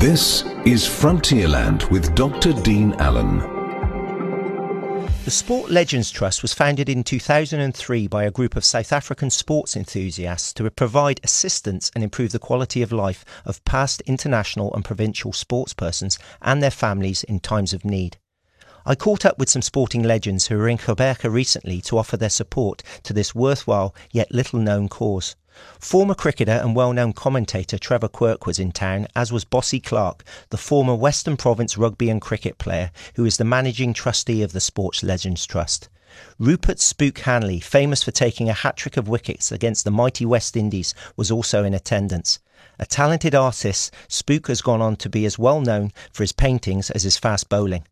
This is Frontierland with Dr. Dean Allen. The Sport Legends Trust was founded in 2003 by a group of South African sports enthusiasts to provide assistance and improve the quality of life of past international and provincial sportspersons and their families in times of need. I caught up with some sporting legends who were in Gqeberha recently to offer their support to this worthwhile yet little known cause. Former cricketer and well known commentator Trevor Quirk was in town, as was Bossie Clarke, the former Western Province rugby and cricket player who is the managing trustee of the Sports Legends Trust. Rupert Spook Hanley, famous for taking a hat trick of wickets against the mighty West Indies, was also in attendance. A talented artist, Spook has gone on to be as well known for his paintings as his fast bowling.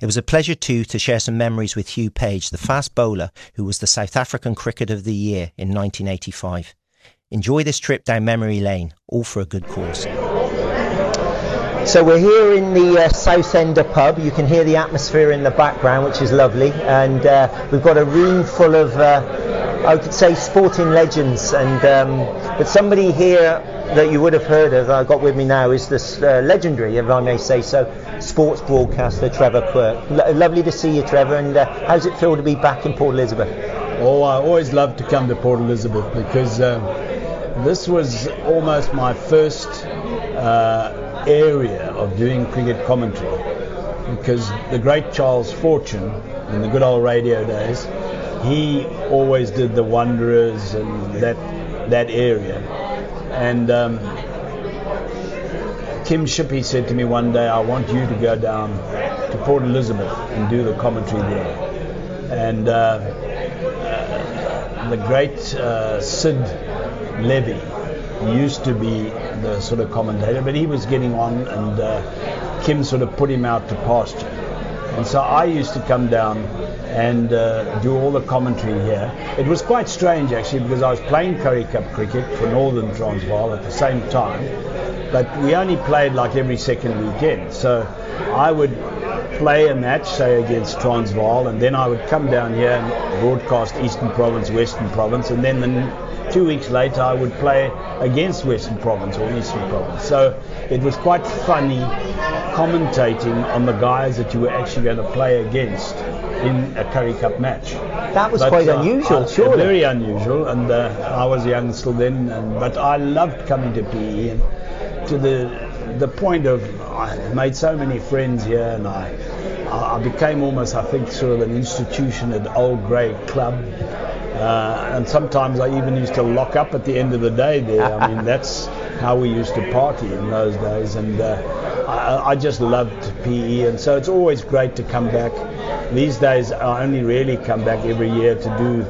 It was a pleasure too to share some memories with Hugh Page, the fast bowler who was the South African Cricket of the Year in 1985. Enjoy this trip down memory lane, all for a good cause. So we're here in the uh, Southender pub. You can hear the atmosphere in the background, which is lovely, and uh, we've got a room full of, uh, I could say, sporting legends. And um, but somebody here that you would have heard of, I've got with me now, is this uh, legendary, if I may say so, sports broadcaster Trevor Quirk. L- lovely to see you, Trevor. And uh, how's it feel to be back in Port Elizabeth? Oh, I always love to come to Port Elizabeth because. Um, this was almost my first uh, area of doing cricket commentary because the great Charles Fortune in the good old radio days, he always did the Wanderers and that that area. And um, Kim Shippey said to me one day, I want you to go down to Port Elizabeth and do the commentary there. And uh, uh, the great uh, Sid Levy used to be the sort of commentator, but he was getting on, and uh, Kim sort of put him out to pasture. And so I used to come down and uh, do all the commentary here. It was quite strange actually because I was playing Currie Cup cricket for Northern Transvaal at the same time, but we only played like every second weekend. So I would play a match, say against Transvaal, and then I would come down here and broadcast Eastern Province, Western Province, and then the two weeks later I would play against Western Province or Eastern Province. So it was quite funny commentating on the guys that you were actually going to play against in a Currie Cup match. That was but, quite uh, unusual, uh, surely. Very unusual, and uh, I was young still then, and, but I loved coming to PE and to the the point of I made so many friends here, and I I became almost I think sort of an institution at Old Grey Club. Uh, and sometimes I even used to lock up at the end of the day there. I mean, that's how we used to party in those days. And uh, I, I, just loved PE. And so it's always great to come back. These days, I only really come back every year to do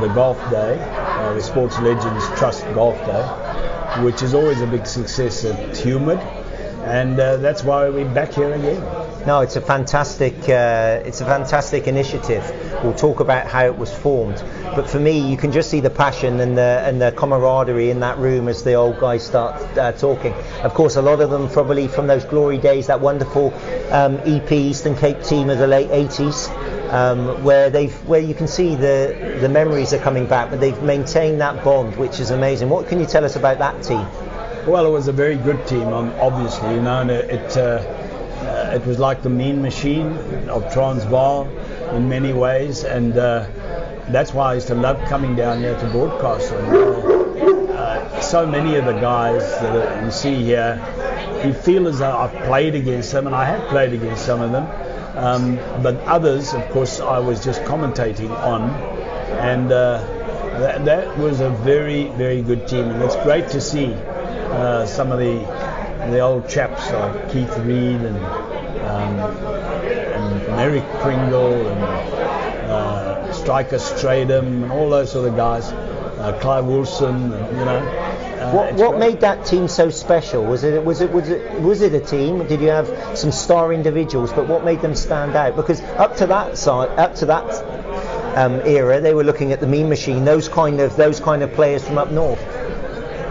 the golf day, uh, the Sports Legends Trust Golf Day, which is always a big success at Tumut. And uh, that's why we're back here again. No, it's a fantastic, uh, it's a fantastic initiative. We'll talk about how it was formed, but for me, you can just see the passion and the and the camaraderie in that room as the old guys start uh, talking. Of course, a lot of them probably from those glory days, that wonderful um, EP Eastern Cape team of the late 80s. Um, where they've where you can see the the memories are coming back, but they've maintained that bond, which is amazing. What can you tell us about that team? Well, it was a very good team, um, obviously, you know, it. it uh, uh, it was like the mean machine of Transvaal in many ways, and uh, that's why I used to love coming down here to broadcast. Uh, uh, so many of the guys that you see here, you feel as though I've played against them, and I have played against some of them. Um, but others, of course, I was just commentating on, and uh, that, that, was a very, very good team, and it's great to see uh, some of the the old chaps like Keith Reid and um, and Meyrick Pringle and uh, Striker Strydom and all those sort of guys, uh, Clive Wilson, and, you know. Uh, what, what made that team so special? Was it was it was it was it a team? Did you have some star individuals? But what made them stand out? Because up to that side, up to that um, era, they were looking at the Mean Machine, those kind of those kind of players from up north.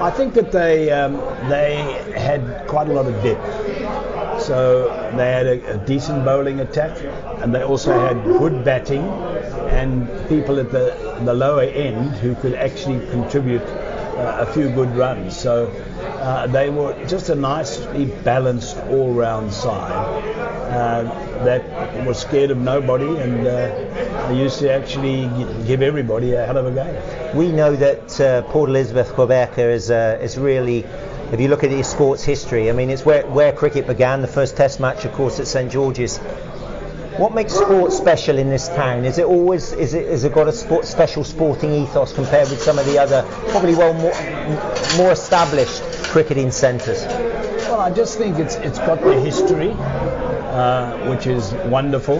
I think that they um, they had quite a lot of depth. So they had a, a, decent bowling attack, and they also had good batting and people at the the lower end who could actually contribute a few good runs. So uh, they were just a nicely balanced all-round side uh, that was scared of nobody and uh, used to actually give everybody a hell of a game. We know that uh, Port Elizabeth, Gqeberha is, uh, is really if you look at his sports history, I mean, it's where, where cricket began. The first Test match, of course, at St George's. What makes sport special in this town? Is it always is it has it got a sport, special sporting ethos compared with some of the other probably well more, more established cricketing centres? Well, I just think it's it's got the history, uh, which is wonderful,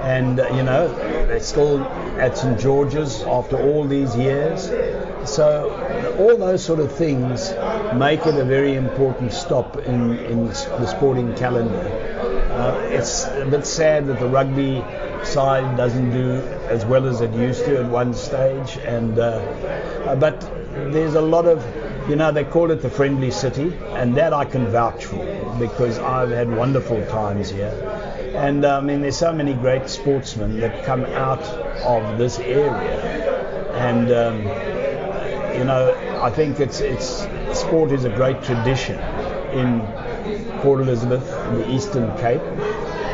and uh, you know they're still at St George's after all these years. So all those sort of things make it a very important stop in, in the sporting calendar. Uh, it's a bit sad that the rugby side doesn't do as well as it used to at one stage, and uh, uh, but there's a lot of you know they call it the friendly city, and that I can vouch for because I've had wonderful times here. And I mean, there's so many great sportsmen that come out of this area, and um, you know, I think it's it's sport is a great tradition in Port Elizabeth in the Eastern Cape,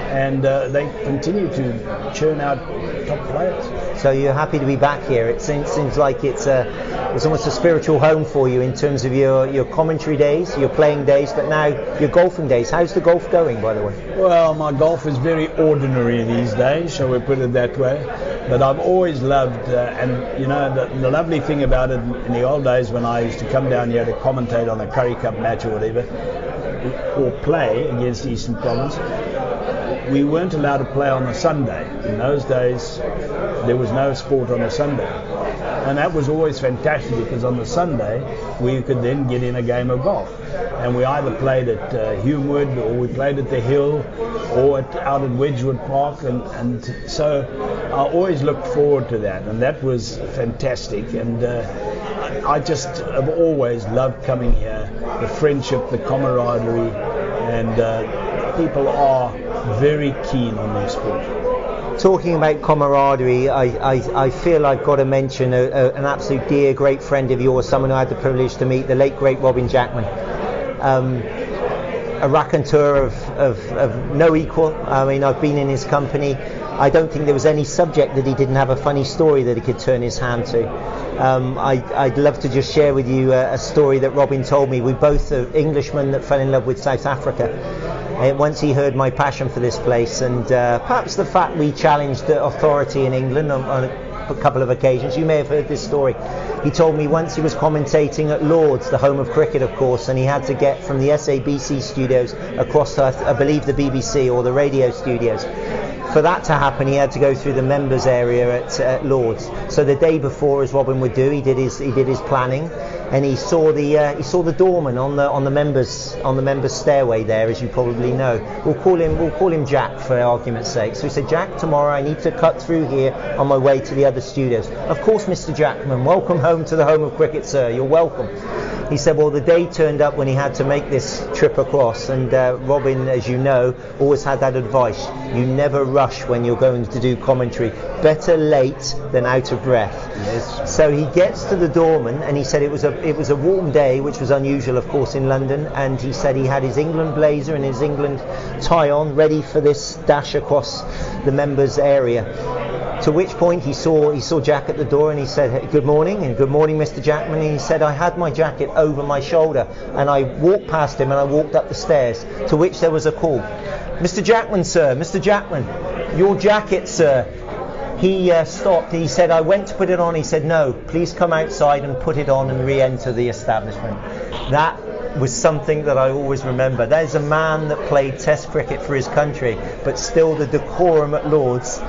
and uh, they continue to churn out top players. So you're happy to be back here. It seems, seems like it's a, it's almost a spiritual home for you in terms of your, your commentary days, your playing days, but now your golfing days. How's the golf going, by the way? Well, my golf is very ordinary these days, shall we put it that way. But I've always loved, uh, and you know, the, the, lovely thing about it in the old days when I used to come down here to commentate on a Currie Cup match or whatever, or play against Eastern Province, we weren't allowed to play on a Sunday. In those days, there was no sport on a Sunday. And that was always fantastic because on the Sunday, we could then get in a game of golf. And we either played at uh, Humewood or we played at the Hill or at, out at Wedgwood Park. And, and so I always looked forward to that. And that was fantastic. And uh, I just have always loved coming here the friendship, the camaraderie, and uh, people are very keen on their sport. Talking about camaraderie, I, I, I feel I've got to mention a, a, an absolute dear, great friend of yours, someone I had the privilege to meet, the late, great Robin Jackman. Um, a raconteur of, of, of no equal. I mean, I've been in his company. I don't think there was any subject that he didn't have a funny story that he could turn his hand to. Um, I, would love to just share with you a, a, story that Robin told me. We both are Englishmen that fell in love with South Africa. Uh, once he heard my passion for this place, and uh, perhaps the fact we challenged the authority in England on, on couple of occasions. You may have heard this story. He told me once he was commentating at Lords, the home of cricket, of course, and he had to get from the SABC studios across to, I believe, the BBC or the radio studios for that to happen, he had to go through the members area at, at, Lords. So the day before, as Robin would do, he did his he did his planning, and he saw the uh, he saw the doorman on the on the members on the members stairway there, as you probably know. We'll call him we'll call him Jack for argument's sake. So he said, Jack, tomorrow I need to cut through here on my way to the other studios. Of course, Mr. Jackman, welcome home to the home of cricket, sir. You're welcome. He said, well, the day turned up when he had to make this trip across, and uh, Robin, as you know, always had that advice: you never rush when you're going to do commentary. Better late than out of breath. Yes. So he gets to the doorman, and he said it was a it was a warm day, which was unusual, of course, in London. And he said he had his England blazer and his England tie on, ready for this dash across the members' area. To which point he saw he saw Jack at the door and he said, "Good morning and good morning, Mr. Jackman." And he said, "I had my jacket over my shoulder and I walked past him and I walked up the stairs." To which there was a call, "Mr. Jackman, sir, Mr. Jackman, your jacket, sir." He uh, stopped. He said, "I went to put it on." He said, "No, please come outside and put it on and re-enter the establishment." That was something that I always remember. There's a man that played Test cricket for his country, but still the decorum at Lords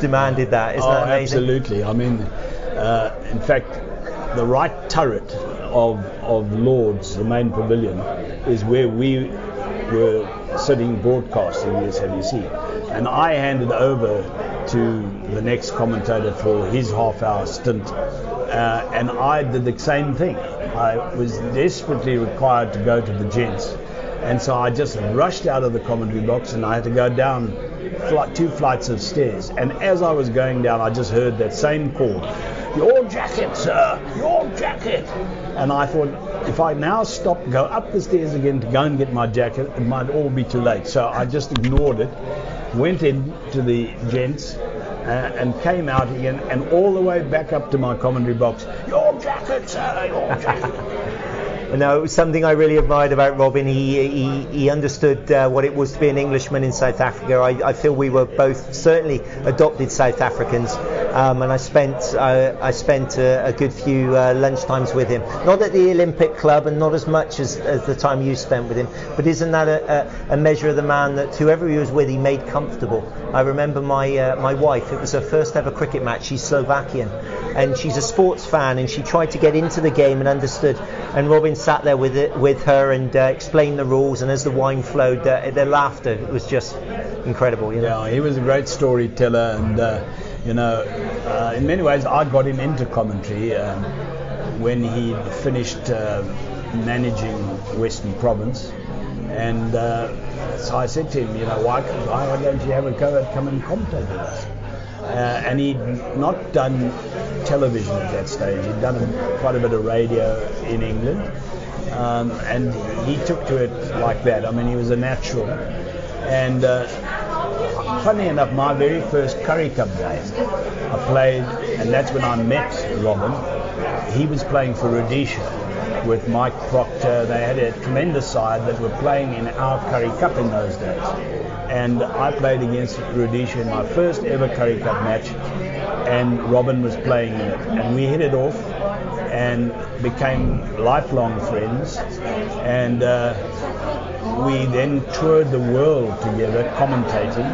demanded that. Isn't oh, that amazing? Absolutely. I mean, uh, in fact, the right turret of of Lords, the main pavilion, is where we were sitting broadcasting the SABC, and I handed over to the next commentator for his half-hour stint, uh, and I did the same thing. I was desperately required to go to the gents, and so I just rushed out of the commentary box, and I had to go down two flights of stairs. And as I was going down, I just heard that same call Your jacket, sir, your jacket. And I thought, if I now stop, go up the stairs again to go and get my jacket, it might all be too late. So I just ignored it, went in to the gents, uh, and came out again, and all the way back up to my commentary box. Your jacket, sir, your jacket. No, it was something I really admired about Robin. He he, he understood uh, what it was to be an Englishman in South Africa. I, I feel we were both certainly adopted South Africans, um, and I spent uh, I spent a, a good few uh, lunchtimes with him. Not at the Olympic Club, and not as much as, as the time you spent with him. But isn't that a, a, a measure of the man that whoever he was with, he made comfortable? I remember my uh, my wife. It was her first ever cricket match. She's Slovakian, and she's a sports fan, and she tried to get into the game and understood. And Robin sat there with it, with her and uh, explained the rules. And as the wine flowed, uh, their laughter was just incredible. You know? Yeah, he was a great storyteller, and uh, you know, uh, in many ways, I got him into commentary um, when he finished uh, managing Western Province. And uh, so I said to him, you know, why, why don't you have a go come and commentate with us? Uh, and he'd not done television at that stage. He'd done a, quite a bit of radio in England, um, and he took to it like that. I mean, he was a natural. And uh, funny enough, my very first Currie Cup game, I played, and that's when I met Robin. He was playing for Rhodesia with Mike Procter. They had a tremendous side that were playing in our Currie Cup in those days. And I played against Rhodesia in my first ever Currie Cup match, and Robin was playing in it. And we hit it off and became lifelong friends. And uh, we then toured the world together, commentating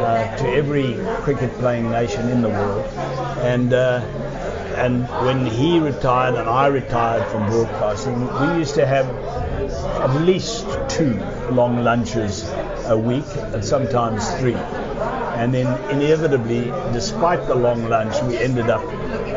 uh, to every cricket playing nation in the world. And uh, and when he retired and I retired from broadcasting, we used to have at least two long lunches a week and sometimes three. And then inevitably, despite the long lunch, we ended up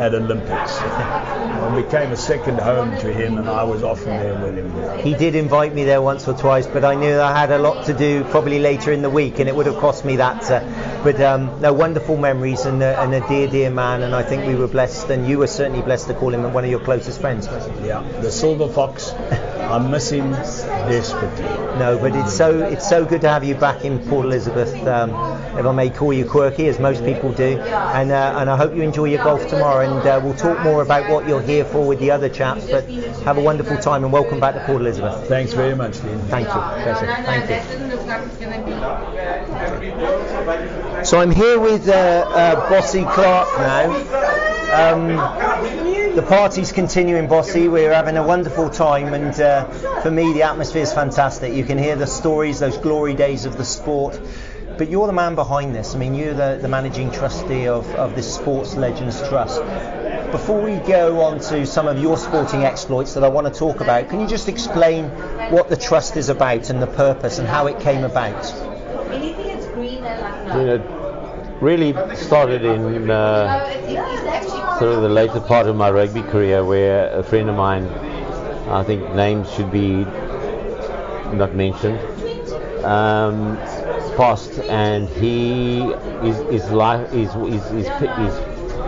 at Olympics. it became a second home to him, and I was often there with him. He did invite me there once or twice, but I knew I had a lot to do probably later in the week, and it would have cost me that. Uh, but um, no, wonderful memories and, uh, and, a dear, dear man, and I think we were blessed, and you were certainly blessed to call him one of your closest friends. Yeah, the Silver Fox. I miss him desperately. No, but it's so it's so good to have you back in Port Elizabeth. Um, if I may call you quirky, as most people do, and uh, and I hope you enjoy your golf tomorrow. And uh, we'll talk more about what you're here for with the other chaps. But have a wonderful time and welcome back to Port Elizabeth. Thanks very much, Dean. Thank you. Pleasure. Thank you. So I'm here with uh, uh Bossie Clarke now. Um, the party's continuing, Bossie. We're having a wonderful time, and uh, for me, the atmosphere is fantastic. You can hear the stories, those glory days of the sport. But you're the man behind this. I mean, you're the, the managing trustee of, of this Sports Legends Trust. Before we go on to some of your sporting exploits that I want to talk about, can you just explain what the trust is about and the purpose and how it came about? You know, really started in uh, sort of the later part of my rugby career where a friend of mine, I think names should be not mentioned, um, passed and he, his, his life, his, his, his, his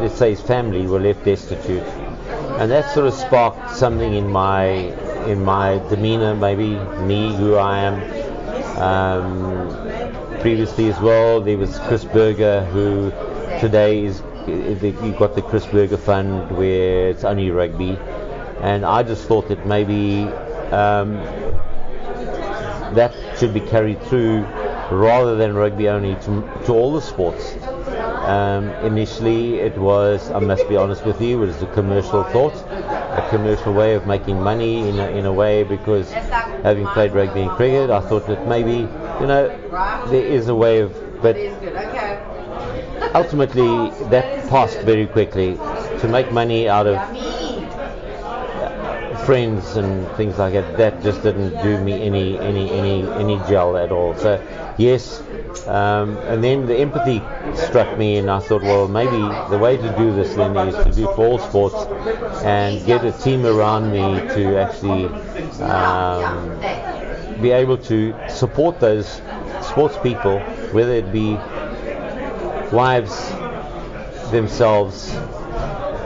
let's say his family were left destitute, and that sort of sparked something in my in my demeanor, maybe me, who I am. Um, previously as well, there was Chris Burger, who today is you've got the Chris Burger Fund where it's only rugby, and I just thought that maybe um, that should be carried through rather than rugby only to, to all the sports. Um, initially, it was, I must be honest with you, it was a commercial thought, a commercial way of making money in a, in a way because having played rugby and cricket, I thought that maybe, you know, there is a way of, but ultimately that passed very quickly. To make money out of friends and things like that, that just didn't do me any any any any gel at all. So yes, um, and then the empathy struck me, and I thought, well, maybe the way to do this then is to do for all sports and get a team around me to actually um, be able to support those sports people, whether it be wives themselves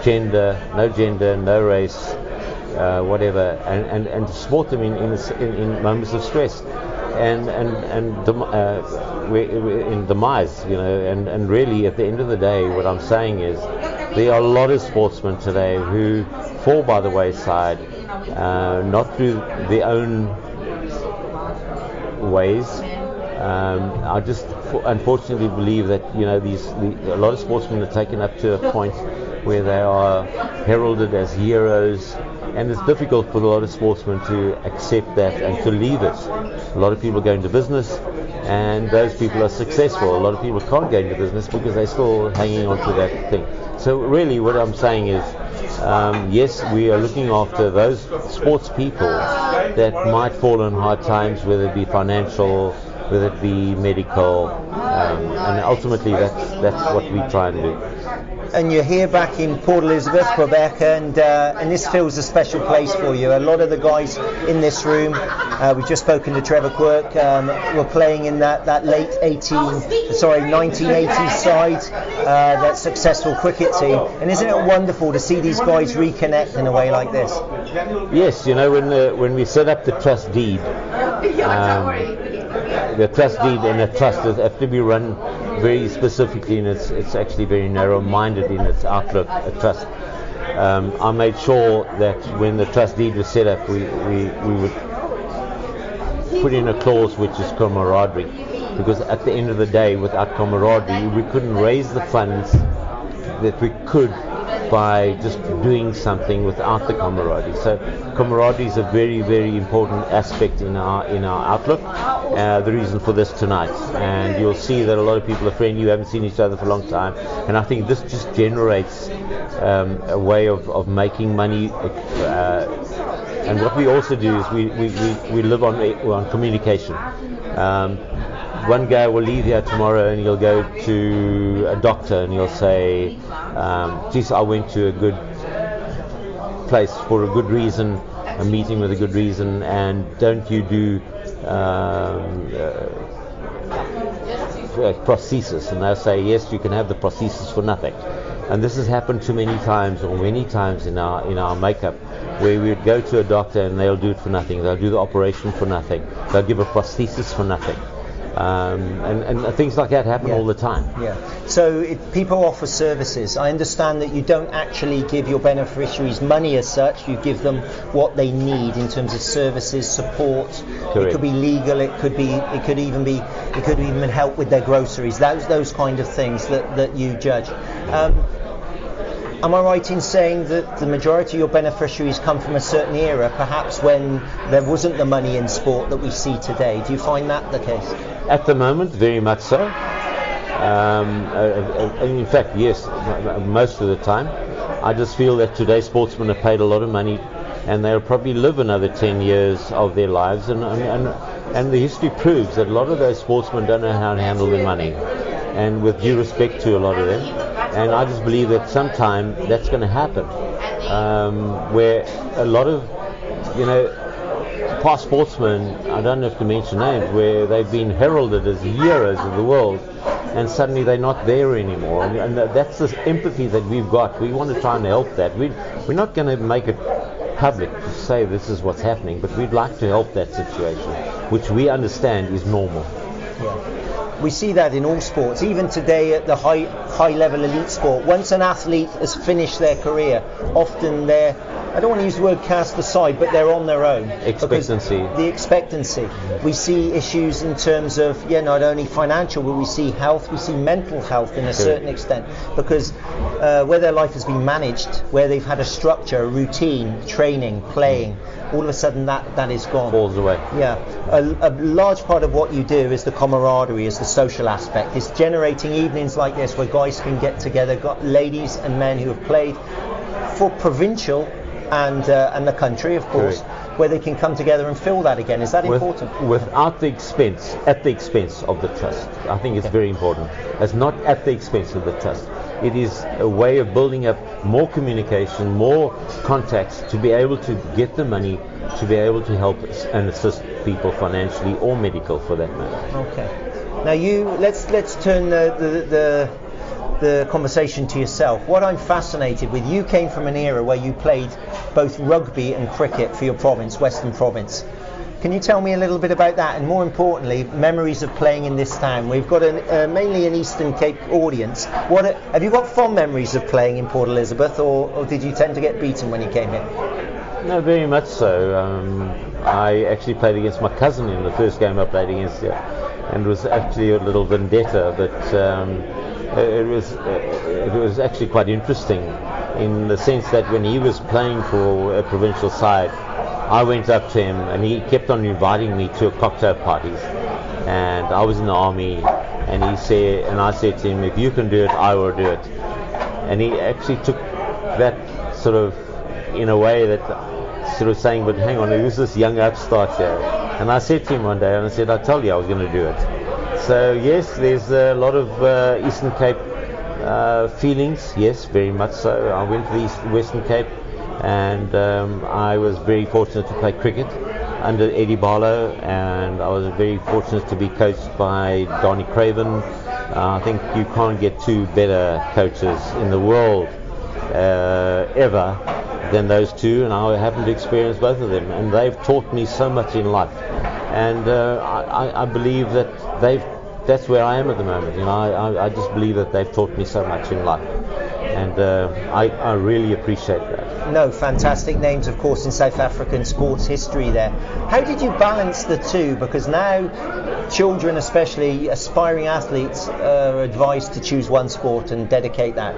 gender, no gender, no race, uh, whatever, and, and, and support them in, in, in, moments of stress and and and dem- uh, in demise, you know, and and really at the end of the day, what I'm saying is there are a lot of sportsmen today who fall by the wayside, uh, not through their own ways. Um, I just unfortunately believe that you know these the, a lot of sportsmen are taken up to a point where they are heralded as heroes, and it's difficult for a lot of sportsmen to accept that and to leave it. A lot of people go into business, and those people are successful. A lot of people can't go into business because they're still hanging on to that thing. So really, what I'm saying is. Um, yes, we are looking after those sports people that might fall in hard times, whether it be financial, whether it be medical, um, and ultimately that's that's what we try and do. And you're here back in Port Elizabeth, Gqeberha, and uh, and this feels a special place for you. A lot of the guys in this room, uh, we've just spoken to Trevor Quirk, um, were playing in that, that late 18, sorry, 1980s side, uh, that successful cricket team. And isn't it wonderful to see these guys reconnect in a way like this? Yes, you know when the, when we set up the trust deed, um, the trust deed and the trust have to be run very specifically, and it's it's actually very narrow-minded in its outlook. A trust. Um, I made sure that when the trust deed was set up, we, we, we would put in a clause which is camaraderie, because at the end of the day, without camaraderie, we couldn't raise the funds that we could by just doing something without the camaraderie. So camaraderie is a very, very important aspect in our in our outlook. Uh, the reason for this tonight, and you'll see that a lot of people are friendly. You haven't seen each other for a long time, and I think this just generates um, a way of, of making money. Uh, and what we also do is we, we, we, we live on on communication. Um, one guy will leave here tomorrow and he'll go to a doctor and he'll say, um, geez, I went to a good place for a good reason, a meeting with a good reason, and don't you do um, uh, prosthesis? And they'll say, yes, you can have the prosthesis for nothing. And this has happened too many times, or many times in our in our makeup, where we would go to a doctor and they'll do it for nothing. They'll do the operation for nothing. They'll give a prosthesis for nothing. Um, and, and things like that happen Yeah. all the time. Yeah. So if people offer services, I understand that you don't actually give your beneficiaries money as such. You give them what they need in terms of services, support. Correct. It could be legal. It could be. It could even be. It could even help with their groceries. Those those kind of things that that you judge. Um, Am I right in saying that the majority of your beneficiaries come from a certain era, perhaps when there wasn't the money in sport that we see today? Do you find that the case? At the moment, very much so. Um, uh, uh, in fact, yes, most of the time. I just feel that today sportsmen are paid a lot of money and they'll probably live another 10 years of their lives. And, and, and, and the history proves that a lot of those sportsmen don't know how to handle their money. And with due respect to a lot of them. And I just believe that sometime that's going to happen. Um, where a lot of, you know, past sportsmen, I don't know have to mention names, where they've been heralded as heroes of the world, and suddenly they're not there anymore. And, and that's the empathy that we've got. We want to try and help that. We, we're not going to make it public to say this is what's happening, but we'd like to help that situation, which we understand is normal. We see that in all sports, even today at the high high level elite sport. Once an athlete has finished their career, often they're I don't want to use the word cast aside, but they're on their own. Expectancy. The expectancy. We see issues in terms of yeah, not only financial, but we see health, we see mental health in a certain extent, because uh, where their life has been managed, where they've had a structure, a routine, training, playing, all of a sudden that that is gone. Falls away. Yeah, a, a large part of what you do is the camaraderie, is the social aspect. It's generating evenings like this where guys can get together, got ladies and men who have played for provincial and uh, and the country, of course, Correct. where they can come together and fill that again. Is that With- important? without the expense, at the expense of the trust. I think it's very important. It's not at the expense of the trust. It is a way of building up more communication, more contacts to be able to get the money to be able to help and assist people financially or medical for that matter. Okay. Now you let's let's turn the the, the the conversation to yourself. What I'm fascinated with, you came from an era where you played both rugby and cricket for your province, Western Province. Can you tell me a little bit about that, and more importantly, memories of playing in this town? We've got an, uh, mainly an Eastern Cape audience. What have you got fond memories of playing in Port Elizabeth, or, or, did you tend to get beaten when you came here? No, very much so. Um, I actually played against my cousin in the first game I played against him, and was actually a little vendetta, but um, it was it was actually quite interesting in the sense that when he was playing for a provincial side I went up to him and he kept on inviting me to cocktail parties. And I was in the army and he said, and I said to him, if you can do it, I will do it. And he actually took that sort of in a way that sort of saying, but hang on, who's this young upstart here? And I said to him one day, and I said, I told you I was going to do it. So yes, there's a lot of uh, Eastern Cape uh, feelings. Yes, very much so. I went to the East, Western Cape and um, I was very fortunate to play cricket under Eddie Barlow, and I was very fortunate to be coached by Danie Craven. Uh, I think you can't get two better coaches in the world uh, ever than those two, and I happened to experience both of them, and they've taught me so much in life, and uh, I, I, believe that they've. That's where I am at the moment. You know, I, I just believe that they've taught me so much in life and uh, I, I, really appreciate that. No, fantastic names, of course, in South African sports history there. How did you balance the two? Because now children, especially aspiring athletes, are advised to choose one sport and dedicate that.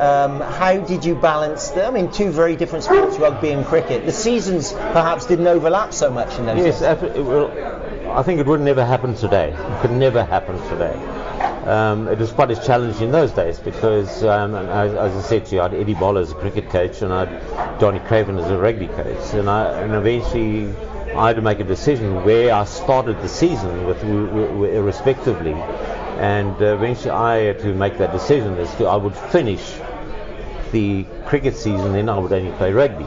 Um, how did you balance them? I mean, two very different sports, rugby and cricket. The seasons perhaps didn't overlap so much in those yes, days. Yes, I think it would never happen today. It could never happen today um, it was quite a challenge in those days because, um, as, as, I said to you, I had Eddie Barlow as a cricket coach and I had Johnny Craven as a rugby coach, and, I, and eventually I had to make a decision where I started the season with, with, respectively, and uh, eventually I had to make that decision as to I would finish the cricket season, then I would only play rugby.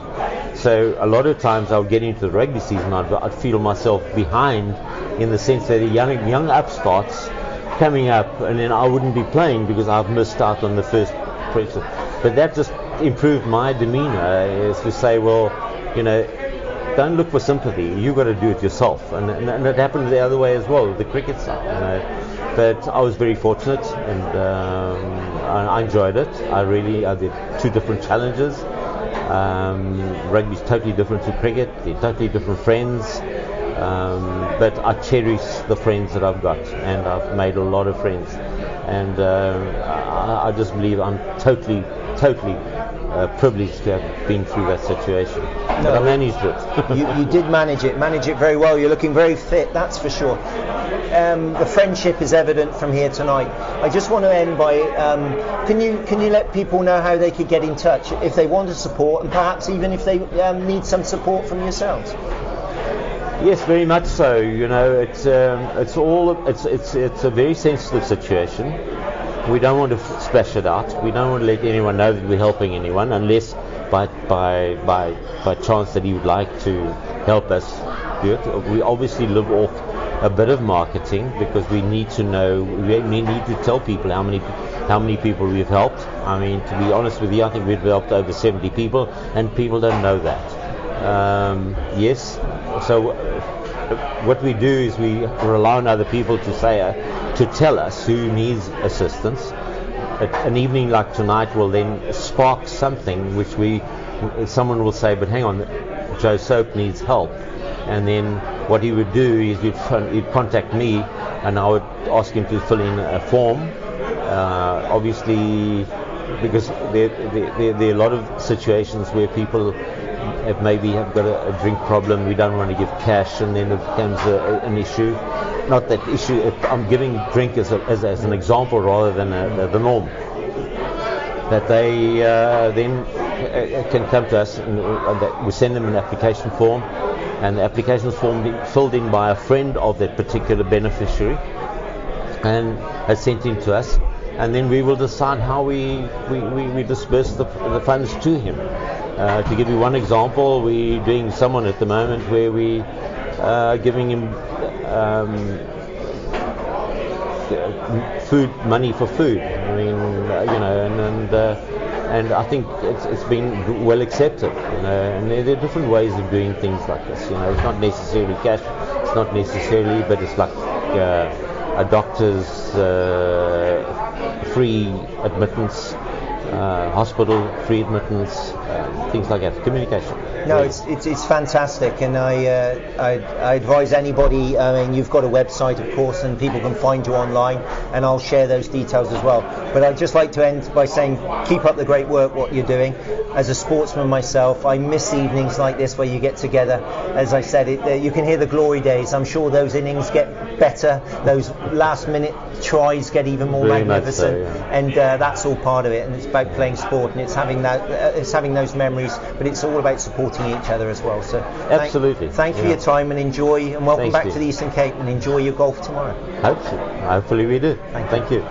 So a lot of times I would get into the rugby season, I'd, I'd feel myself behind in the sense that the young young upstarts coming up, and then I wouldn't be playing because I've missed out on the first pressure. But that just improved my demeanour, is to say, well, you know, don't look for sympathy. You've got to do it yourself. And, and, and, it happened the other way as well, the cricket side. You know. But I was very fortunate, and um, I, I, enjoyed it. I really, I did two different challenges. Um, rugby's totally different to cricket. They're totally different friends. Um, but I cherish the friends that I've got, and I've made a lot of friends. And uh, I, I, just believe I'm totally, totally uh, privileged to have been through that situation. No, but I managed it. you, you, did manage it, manage it very well. You're looking very fit, that's for sure. Um, the friendship is evident from here tonight. I just want to end by um, can you can you let people know how they could get in touch if they want to support and perhaps even if they um, need some support from yourselves? Yes, very much so. You know, it's um, it's all it's it's it's a very sensitive situation. We don't want to splash it out. We don't want to let anyone know that we're helping anyone, unless by by by by chance that he would like to help us do it. We obviously live off a bit of marketing because we need to know. We need to tell people how many how many people we've helped. I mean, to be honest with you, I think we've helped over 70 people, and people don't know that. Um, yes. So uh, what we do is we rely on other people to say uh, to tell us who needs assistance. An evening like tonight will then spark something which we someone will say, but hang on, Joe Soap needs help. And then what he would do is he'd, he'd contact me and I would ask him to fill in a form. Uh, obviously, because there, there, there, are a lot of situations where people if maybe have got a, a, drink problem, we don't want to give cash, and then it becomes a, an issue. Not that issue. I'm giving drink as, as, as, an example rather than a, the norm. That they uh, then uh, can come to us, and uh, we send them an application form, and the application form filled in by a friend of that particular beneficiary, and has sent in to us and then we will decide how we, we, we, we disperse the, the funds to him. Uh, to give you one example, we're doing someone at the moment where we are uh, giving him um, food money for food. I mean, uh, you know, and and, uh, and I think it's, it's been well accepted. You know, and there, are different ways of doing things like this. You know, it's not necessarily cash. It's not necessarily, but it's like uh, a doctor's uh, free admittance, hospital free admittance, um, things like that. Communication. No, it's, it's, it's fantastic, and I, uh, I, I advise anybody. I mean, you've got a website, of course, and people can find you online, and I'll share those details as well. But I'd just like to end by saying, keep up the great work what you're doing. As a sportsman myself, I miss evenings like this where you get together. As I said, it, uh, you can hear the glory days. I'm sure those innings get better. Those last minute tries get even more magnificent, so, yeah. and uh, that's all part of it. And it's about playing sport, and it's having that, uh, it's having those memories, but it's all about supporting each other as well. So thank- Absolutely, thank, you for yeah. your time and enjoy, and welcome Thanks, back Steve. to the Eastern Cape, and enjoy your golf tomorrow. Hopefully, hopefully we do. Thank Thank you.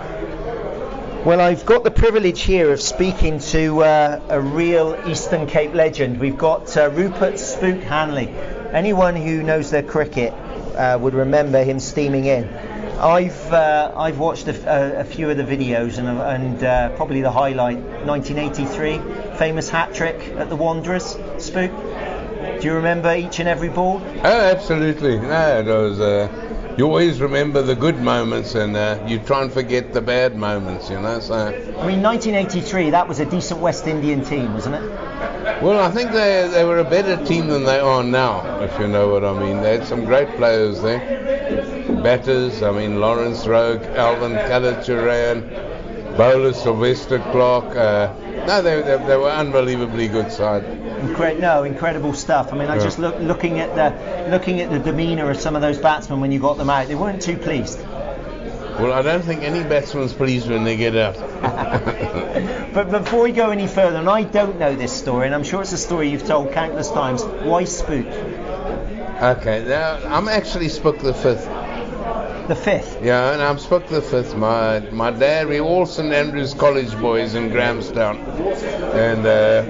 Well, I've got the privilege here of speaking to uh, a real Eastern Cape legend. We've got uh, Rupert Spook Hanley. Anyone who knows their cricket uh, would remember him steaming in. I've uh, I've watched a few of the videos and, and uh, probably the highlight 1983 famous hat trick at the Wanderers. Spook, do you remember each and every ball? Oh, absolutely. No, it was. Uh, you always remember the good moments, and uh, you try and forget the bad moments. You know. So, I mean, 1983 that was a decent West Indian team, wasn't it? well, I think they they were a better team than they are now, if you know what I mean. They had some great players there, batters. I mean, Lawrence Rowe, Alvin Kallicharran, bowler Sylvester Clarke. Uh, no, they, they they were unbelievably good side. Incre- no, incredible stuff. I mean, I Yeah. just look looking at the looking at the demeanour of some of those batsmen when you got them out. They weren't too pleased. Well, I don't think any batsman's pleased when they get out. But before we go any further, and I don't know this story, and I'm sure it's a story you've told countless times. Why spook? Okay, now I'm actually Spook the Fifth. The fifth. Yeah, and I'm Spook the Fifth. My my dad, we all St Andrews College boys in Grahamstown, and uh,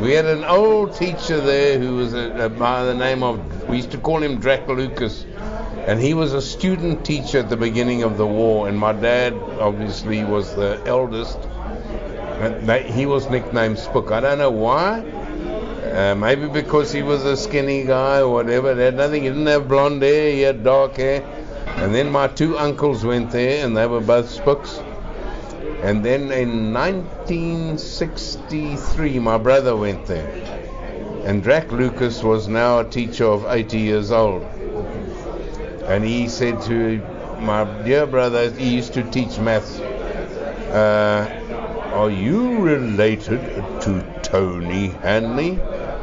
we had an old teacher there who was a, a, by the name of we used to call him Drac Lucas, and he was a student teacher at the beginning of the war, and my dad obviously was the eldest. He was nicknamed Spook. I don't know why. Uh, maybe because he was a skinny guy or whatever. They had nothing. He didn't have blonde hair. He had dark hair. And then my two uncles went there, and they were both spooks. And then in 1963, my brother went there. And Drac Lucas was now a teacher of 80 years old. And he said to my dear brother, he used to teach maths. Uh, are you related to Tony Hanley?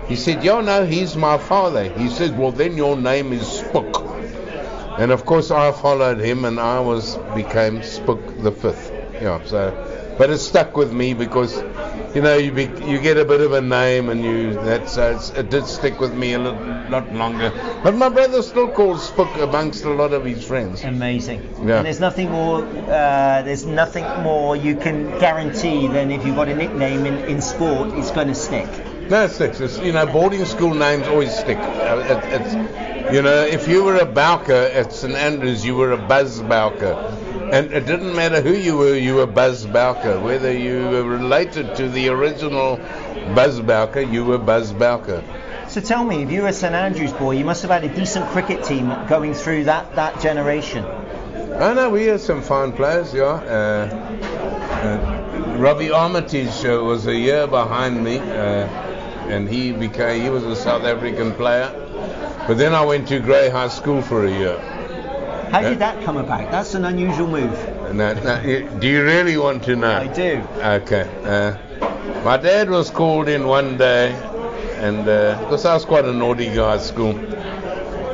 He said, Yeah, no, he's my father. He said, Well, then your name is Spook. And of course, I followed him and I was became Spook the Fifth. Yeah, so, but it stuck with me because, you know, you, be, you get a bit of a name and you, that, so it's, it did stick with me a little, lot longer. But my brother still calls Spook amongst a lot of his friends. Amazing. Yeah. And there's nothing more. Uh, there's nothing more you can guarantee than if you've got a nickname in, in sport, it's going to stick. No, it sticks. It's, you know, boarding school names always stick. Uh, it, it's, you know, if you were a Bowker at St Andrews, you were a Buzz Bowker. And it didn't matter who you were, you were Buzz Bowker. Whether you were related to the original Buzz Bowker, you were Buzz Bowker. So tell me, if you were a St Andrews boy, you must have had a decent cricket team going through that, that generation. Oh no, we had some fine players, yeah. Uh, uh, Robbie Armitage uh, was a year behind me, uh, and he became he was a South African player. But then I went to Grey High School for a year. How did that come about? That's an unusual move. Do you really want to know? I do. Okay. Uh, my dad was called in one day, and because I was quite a naughty guy at school,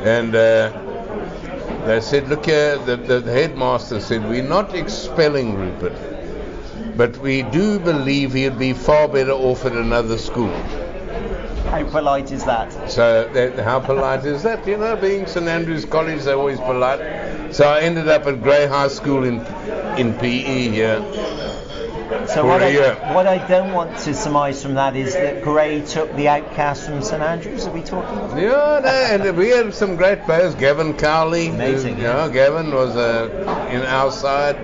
and uh, they said, "Look here," the, the headmaster said, "We're not expelling Rupert, but we do believe he'd be far better off at another school." How polite is that? So that, how polite is that? You know, being St Andrews College, they're always polite. So I ended up at Grey High School in in PE here, So what I, what I don't want to surmise from that is that Grey took the outcast from St Andrews. Are we talking? About? Yeah, no, and we had some great players. Gavin Cowley, Amazing, You yeah. know, Gavin was uh, in our side.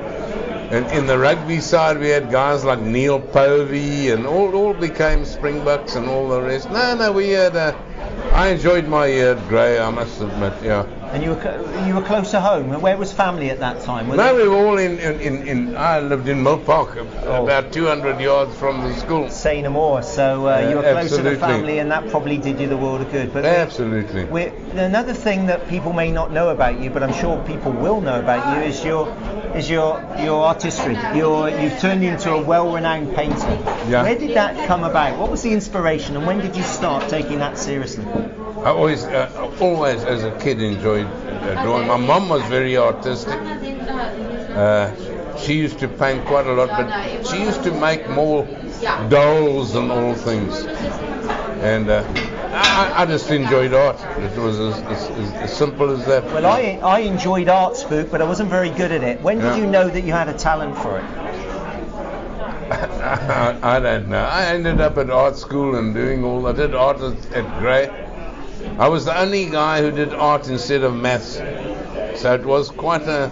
And in the rugby side, we had guys like Neil Povey, and all, all became Springboks and all the rest. No, no, we had. Uh, I enjoyed my year at Grey, I must admit. Yeah. And you were you were close to home. Where was family at that time? Were No, they- we were all in. in, in, in I lived in Mill Park, Oh. about 200 yards from the school. Say no more. So uh, Yeah, you were close to the family, and that probably did you the world of good. But Absolutely. we another thing that people may not know about you, but I'm sure people will know about you, is your is your your artistry. Your you've turned into a well-renowned painter. Yeah. Where did that come about? What was the inspiration, and when did you start taking that seriously? I always, uh, always as a kid enjoyed uh, drawing. My mom was very artistic. Uh, she used to paint quite a lot, but she used to make more dolls and all things. And uh, I, I just enjoyed art. It was as, as, as, as simple as that. Well, I I enjoyed art spook, but I wasn't very good at it. When did Yeah. you know that you had a talent for it? I, I don't know. I ended up at art school and doing all. I did art at, at Grey. I was the only guy who did art instead of maths, so it was quite a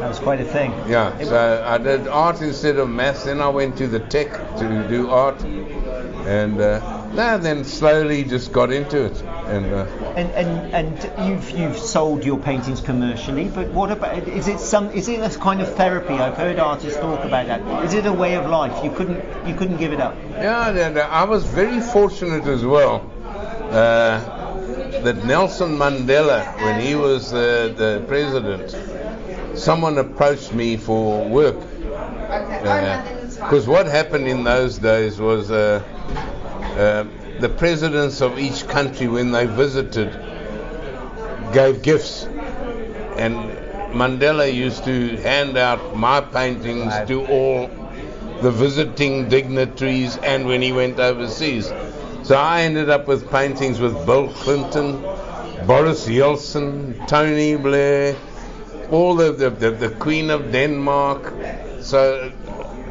That was quite a thing. yeah. It- So I did art instead of maths. Then I went to the tech to do art, and uh, then slowly just got into it. And uh, And, and and you've you've sold your paintings commercially, but what about is it some is it a kind of therapy? I've heard artists talk about that. Is it a way of life? You couldn't you couldn't give it up. Yeah, I was very fortunate as well uh, that Nelson Mandela, when he was uh, the president, someone approached me for work. Because what happened in those days was uh, uh, the presidents of each country, when they visited, gave gifts. And Mandela used to hand out my paintings to all the visiting dignitaries and when he went overseas. So I ended up with paintings with Bill Clinton, Boris Yeltsin, Tony Blair, all the, the, the, the Queen of Denmark. So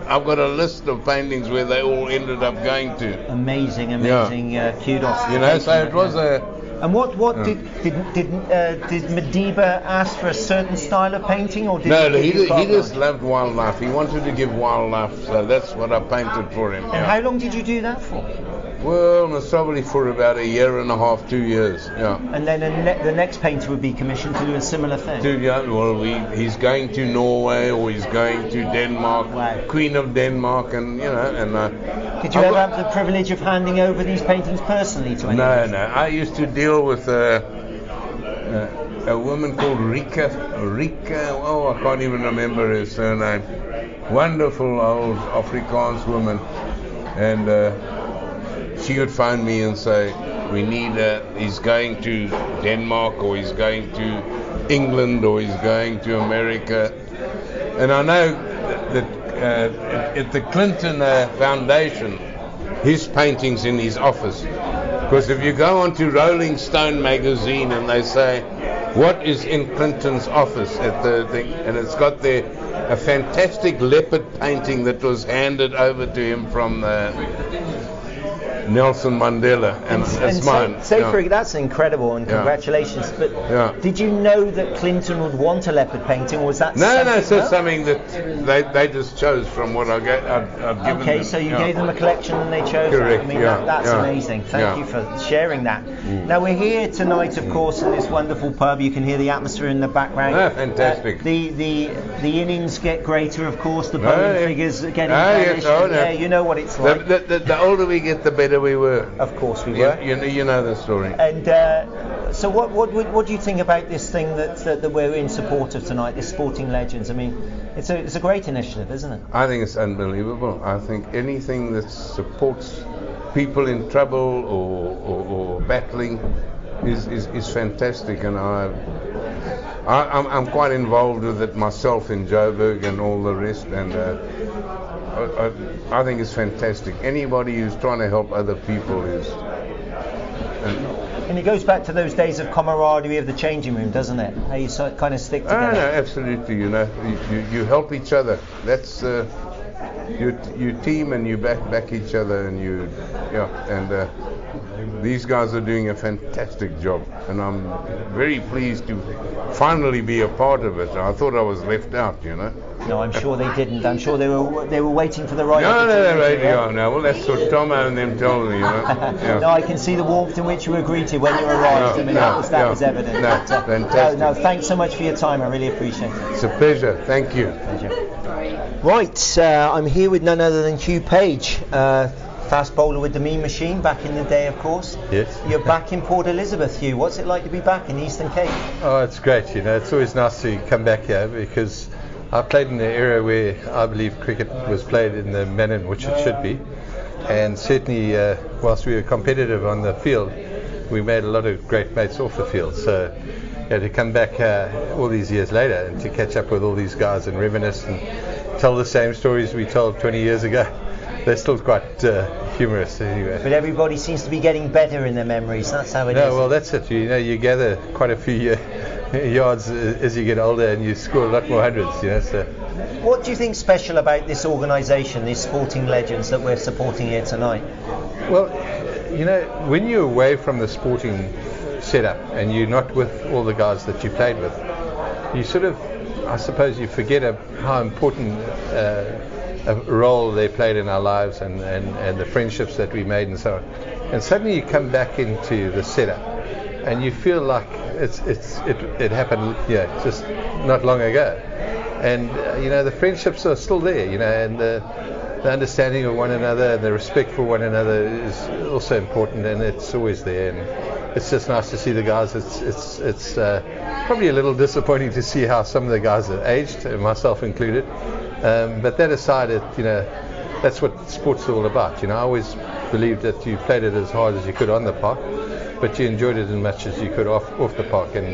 I've got a list of paintings where they all ended up going to. Amazing, amazing. Uh, kudos. You know, so it was yeah. a. And what what Yeah. did did did uh, did Madiba ask for a certain style of painting, or did No, he, he, he just loved wildlife. He wanted to give wildlife, so that's what I painted for him. And yeah. how long did you do that for? Well, most probably for about a year and a half, two years. Yeah. And then the, ne- the next painter would be commissioned to do a similar thing. Two years. Well, we, he's going to Norway or he's going to Denmark, Wow. Queen of Denmark, and you know, and. Uh, Did you I've ever got- have the privilege of handing over these paintings personally to anyone? No, no. I used to deal with uh, uh, a woman called Rika. Rika. Oh, I can't even remember her surname. Wonderful old Afrikaans woman, and uh, she would phone me and say, "We need. Uh, he's going to Denmark, or he's going to England, or he's going to America." And I know that uh, at the Clinton uh, Foundation, his paintings in his office. Because if you go onto Rolling Stone magazine and they say, what is in Clinton's office at the thing, and it's got there a fantastic leopard painting that was handed over to him from uh, Nelson Mandela, and, and mine. Say, say yeah. for that's incredible and Yeah. congratulations. But Yeah. did you know that Clinton would want a leopard painting, or was that No, something, no, it's just something that they, they just chose from what I get, I'd given Okay, them. so you yeah. gave them a collection and they chose Correct, that. I mean, yeah, that, that's yeah, amazing. Thank yeah. Mm. you for sharing that. Now we're here tonight, of course, in this wonderful pub. You can hear the atmosphere in the background. Ah, fantastic. Uh, the the the innings get greater, of course. The Oh, bowling yeah. figures are getting Ah, yes, oh, no. Yeah, you know what it's like. the, the, the older we get, the better we were. of course we You, were. you, know, you know the story. And uh, so, what, what what what do you think about this thing that, that that we're in support of tonight? This sporting legends. I mean, it's a it's a great initiative, isn't it? I think it's unbelievable. I think anything that supports people in trouble or, or, or battling is, is, is fantastic, and I, I I'm, I'm quite involved with it myself in Joburg and all the rest, and uh, I, I, think it's fantastic. Anybody who's trying to help other people is. And, And it goes back to those days of camaraderie of the changing room, doesn't it? How you sort kind of stick Ah, together. no, absolutely. You know, you, you, you help each other. That's uh, you you team and you back back each other and you yeah and uh, these guys are doing a fantastic job and I'm very pleased to finally be a part of it. I thought I was left out, you know. No, I'm sure they didn't. I'm sure they were they were waiting for the right. No, no, no, opportunity, right, yeah? yeah, no. Well, that's what Tom and them told me, you know. Yeah. No, I can see the warmth in which you were greeted when you arrived. No, I mean, no, that was that yeah. was evident. No, But, uh, fantastic. No, no, thanks so much for your time. I really appreciate it. It's a pleasure. Thank you. Right, uh, I'm here with none other than Hugh Page, uh, fast bowler with the Mean Machine back in the day, of course. Yes. You're back in Port Elizabeth, Hugh. What's it like to be back in Eastern Cape? Oh, it's great. You know, it's always nice to come back here because I played in an era where I believe cricket was played in the manner in which it should be, and certainly, uh, whilst we were competitive on the field, we made a lot of great mates off the field. So, yeah, to come back uh, all these years later and to catch up with all these guys and reminisce and tell the same stories we told 20 years ago, they're still quite uh, humorous anyway. But everybody seems to be getting better in their memories. That's how it is. No, well, that's it. You know, you gather quite a few uh, yards as you get older, and you score a lot more hundreds. You know, so What do you think special about this organisation, these sporting legends that we're supporting here tonight? well, you know, when you're away from the sporting setup and you're not with all the guys that you played with, you sort of, I suppose, you forget how important uh, a role they played in our lives and, and, and the friendships that we made and so on. And suddenly you come back into the setup and you feel like it's, it's, it, it happened yeah, just not long ago. And, uh, you know, the friendships are still there, you know, and the, the understanding of one another and the respect for one another is also important and it's always there. And it's just nice to see the guys. It's, it's, it's uh, probably a little disappointing to see how some of the guys have aged, myself included. Um, but that aside, it, you know, that's what sports are all about. You know, I always believed that you played it as hard as you could on the park, but you enjoyed it as much as you could off, off the park. And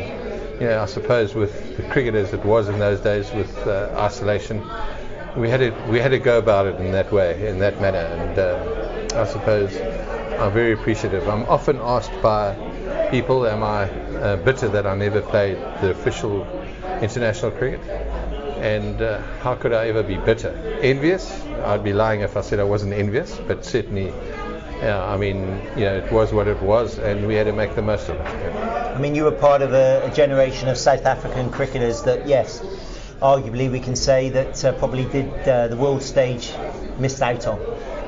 you know, I suppose with the cricket as it was in those days, with uh, isolation, we had to we had to go about it in that way, in that manner. And uh, I suppose I'm very appreciative. I'm often asked by people, am I uh, bitter that I never played the official international cricket? And uh, how could I ever be bitter? Envious? I'd be lying if I said I wasn't envious, but certainly, yeah, I mean, you know, it was what it was, and we had to make the most of it. I mean, you were part of a, a generation of South African cricketers that, yes, arguably we can say that uh, probably did uh, the world stage missed out on.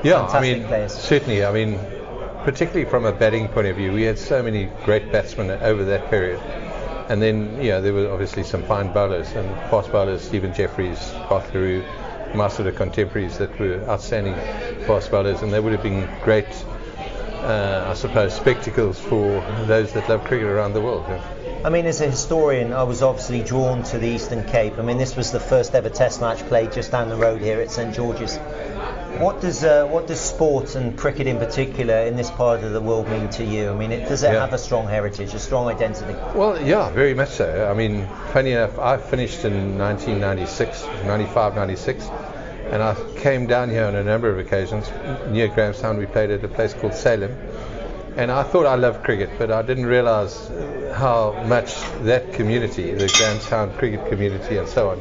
Yeah, I mean, players. certainly. I mean, particularly from a batting point of view, we had so many great batsmen over that period. And then, you know, there were obviously some fine bowlers and fast bowlers, Stephen Jefferies, Guru, my of contemporaries that were outstanding fast bowlers, and they would have been great, uh, I suppose, spectacles for those that love cricket around the world. yeah. I mean, as a historian, I was obviously drawn to the Eastern Cape. I mean, this was the first ever Test match played just down the road here at St George's. What does uh, what does sport and cricket in particular in this part of the world mean to you? I mean, it, does it Yeah. have a strong heritage, a strong identity? Well, yeah, very much so. I mean, funny enough, I finished in 1996, 95, 96, and I came down here on a number of occasions. Near Grahamstown, we played at a place called Salem, and I thought I loved cricket, but I didn't realise how much that community, the Grahamstown cricket community, and so on,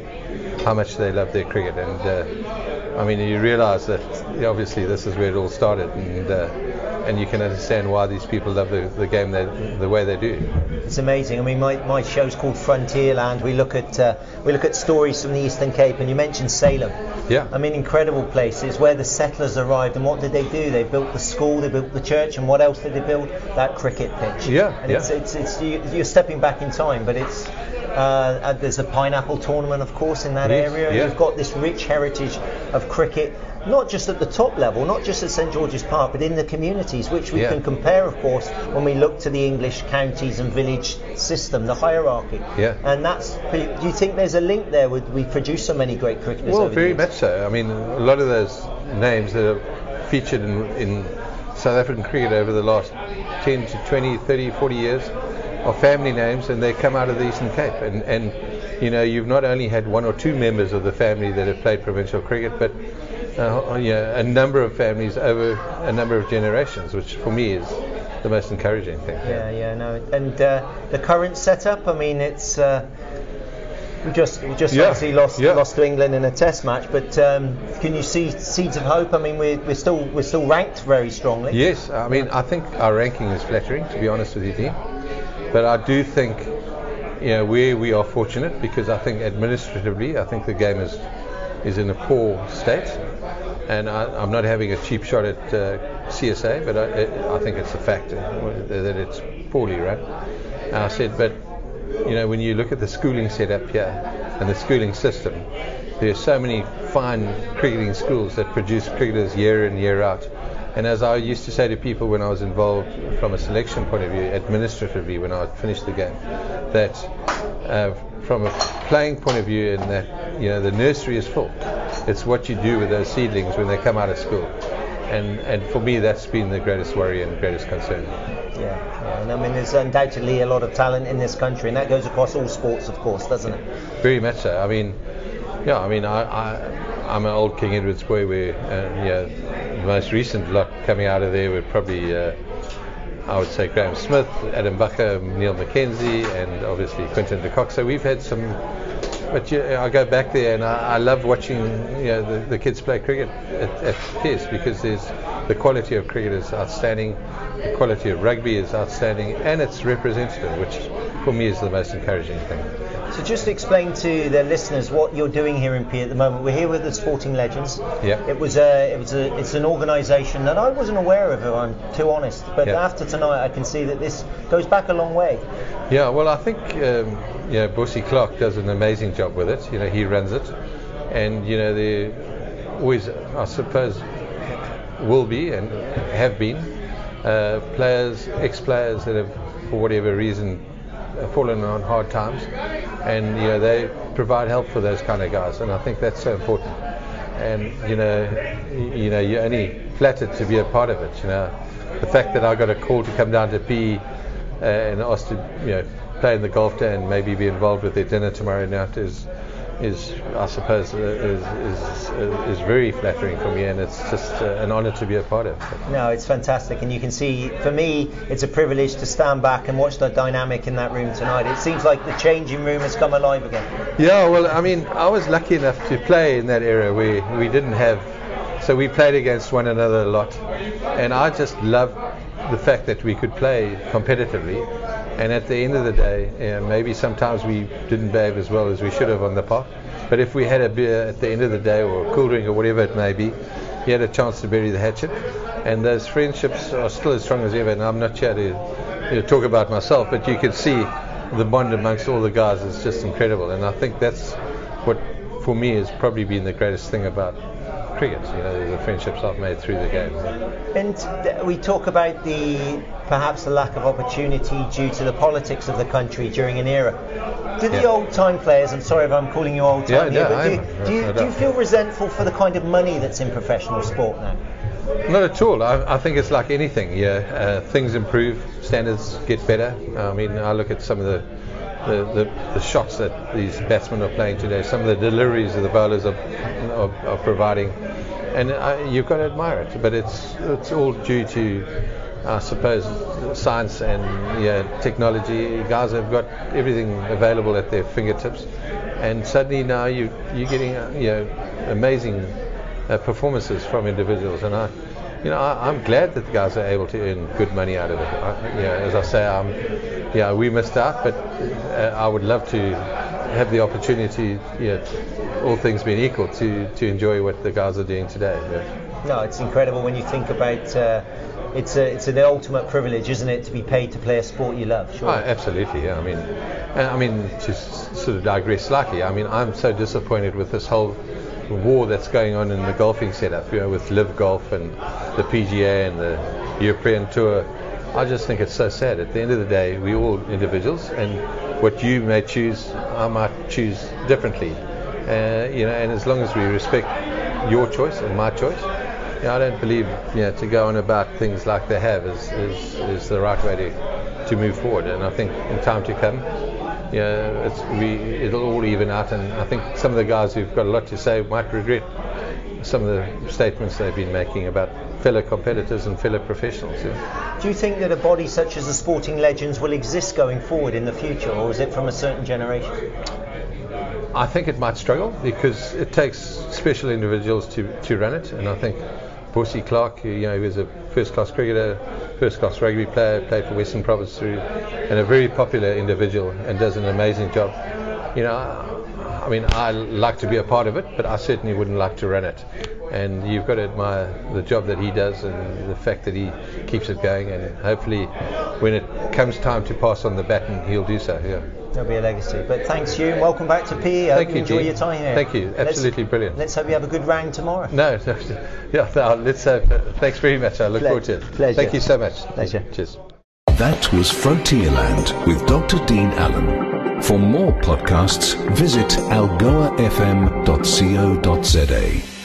how much they love their cricket. And uh, I mean, you realise that obviously this is where it all started, and uh, and you can understand why these people love the, the game they, the way they do. It's amazing. I mean, my, my show's called Frontierland. We look at uh, we look at stories from the Eastern Cape, and you mentioned Salem. Yeah. I mean, incredible places where the settlers arrived, and what did they do? They built the school, they built the church, and what else did they build? That cricket pitch. Yeah, And yeah. it's it's, it's you, you're stepping back in time, but it's. Uh, uh, there's a pineapple tournament, of course, in that Yes, area. yeah. You've got this rich heritage of cricket, not just at the top level, not just at St George's Park, but in the communities, which we Yeah. can compare, of course, when we look to the English counties and village system, the hierarchy. Yeah. And that's. Do you think there's a link there? With we produce so many great cricketers. Well, very much so. I mean, a lot of those names that are featured in, in South African cricket over the last 10 to 20, 30, 40 years are family names and they come out of the Eastern Cape. And, and you know, you've not only had one or two members of the family that have played provincial cricket, but uh, you know, a number of families over a number of generations, which for me is the most encouraging thing. Yeah, yeah, no. And uh, the current setup, I mean, it's. Uh, We just we just Yeah, obviously lost yeah. lost to England in a Test match, but um, can you see seeds of hope? I mean, we're, we're still we're still ranked very strongly. Yes, I mean, I think our ranking is flattering, to be honest with you, Dean. But I do think, you know, we we are fortunate because I think administratively, I think the game is is in a poor state, and I, I'm not having a cheap shot at uh, CSA, but I, I think it's a factor that it's poorly run. I said, but you know, when you look at the schooling setup here and the schooling system, there are so many fine cricketing schools that produce cricketers year in, year out. And as I used to say to people when I was involved from a selection point of view, administratively, when I finished the game, that uh, from a playing point of view, and that you know the nursery is full. It's what you do with those seedlings when they come out of school, and and for me that's been the greatest worry and greatest concern. Yeah, yeah. And I mean, there's undoubtedly a lot of talent in this country, and that goes across all sports, of course, doesn't it? Very much so. I mean, yeah, I mean, I, I, I'm an old King Edward's boy where, uh, yeah, the most recent lot coming out of there were probably, uh, I would say, Graham Smith, Adam Bacher, Neil McKenzie, and obviously Quinton de Kock. So we've had some, but I go back there and I, I love watching, you know, the, the kids play cricket at, at Pes because there's the quality of cricket is outstanding, the quality of rugby is outstanding, and it's representative, which for me is the most encouraging thing. So just explain to the listeners what you're doing here in P at the moment. We're here with the Sporting Legends. Yeah. It was a, it was a, it's an organisation that I wasn't aware of. If I'm too honest, but Yeah. after tonight, I can see that this goes back a long way. Yeah, well, I think um, you know Bossie Clarke does an amazing job with it. You know, he runs it, and you know there always, I suppose, will be and have been uh, players, ex-players that have, for whatever reason, fallen on hard times, and you know they provide help for those kind of guys, and I think that's so important. And you know, you know, you're only flattered to be a part of it. You know, the fact that I got a call to come down to P uh, and asked to you know play in the golf day and maybe be involved with their dinner tomorrow night is is I suppose uh, is is, uh, is very flattering for me and it's just uh, an honour to be a part of. No, it's fantastic, and you can see. For me, it's a privilege to stand back and watch the dynamic in that room tonight. It seems like the changing room has come alive again. Yeah, well, I mean, I was lucky enough to play in that era where we didn't have, so we played against one another a lot, and I just loved the fact that we could play competitively. And at the end of the day, maybe sometimes we didn't behave as well as we should have on the park. But if we had a beer at the end of the day or a cool drink or whatever it may be, you had a chance to bury the hatchet. And those friendships are still as strong as ever. And I'm not here to you know, talk about myself, but you can see the bond amongst all the guys is just incredible. And I think that's what, for me, has probably been the greatest thing about cricket. You know, the friendships I've made through the game. And we talk about the perhaps the lack of opportunity due to the politics of the country during an era. Do the Yeah. old time players, I'm sorry if I'm calling you old time Yeah, here, yeah, but do, I'm- do, you, do you feel resentful for the kind of money that's in professional sport now? Not at all. I, I think it's like anything. Yeah, uh, things improve, standards get better. I mean, I look at some of the the, the the shots that these batsmen are playing today, some of the deliveries that the bowlers are are, are providing, and uh, you've got to admire it. But it's it's all due to, I suppose, science and yeah, technology. Guys have got everything available at their fingertips, and suddenly now you you're getting uh, you know amazing uh, performances from individuals, and I, you know, I, I'm glad that the guys are able to earn good money out of it. I, you know, as I say, um, yeah, we missed out, but uh, I would love to have the opportunity, you know, all things being equal, to to enjoy what the guys are doing today. Yeah. No, it's incredible when you think about. Uh, it's a, it's the ultimate privilege, isn't it, to be paid to play a sport you love? Sure. Oh, absolutely, yeah. I mean, and I mean to s- sort of digress slightly. I mean, I'm so disappointed with this whole war that's going on in the golfing setup, you know, with LIV Golf and the PGA and the European Tour. I just think it's so sad. At the end of the day, we all individuals, and what you may choose, I might choose differently. Uh, you know, and as long as we respect your choice and my choice, you know, I don't believe you know, to go on about things like they have is, is, is the right way to, to move forward. And I think in time to come, know, it's, we, it'll all even out. And I think some of the guys who've got a lot to say might regret some of the statements they've been making about fellow competitors and fellow professionals. yeah. Do you think that a body such as the Sporting Legends will exist going forward in the future, or is it from a certain generation? I think it might struggle because it takes special individuals to, to run it, and I think Bossie Clarke, you know, he was a first-class cricketer, first-class rugby player, played for Western Province through, and a very popular individual, and does an amazing job. You know, I mean, I like to be a part of it, but I certainly wouldn't like to run it. And you've got to admire the job that he does and the fact that he keeps it going. And hopefully, when it comes time to pass on the baton, he'll do so. Yeah. There'll be a legacy. But thanks, you. Welcome back to PE. Thank you, Enjoy Dean. your time here. Thank you. Absolutely let's, brilliant. Let's hope you have a good round tomorrow. No, no yeah, no, let's. Uh, thanks very much. I look Ple- forward to it. pleasure. Thank you so much. Pleasure. Cheers. That was Frontierland with Dr. Dean Allen. For more podcasts, visit algoafm.co.za.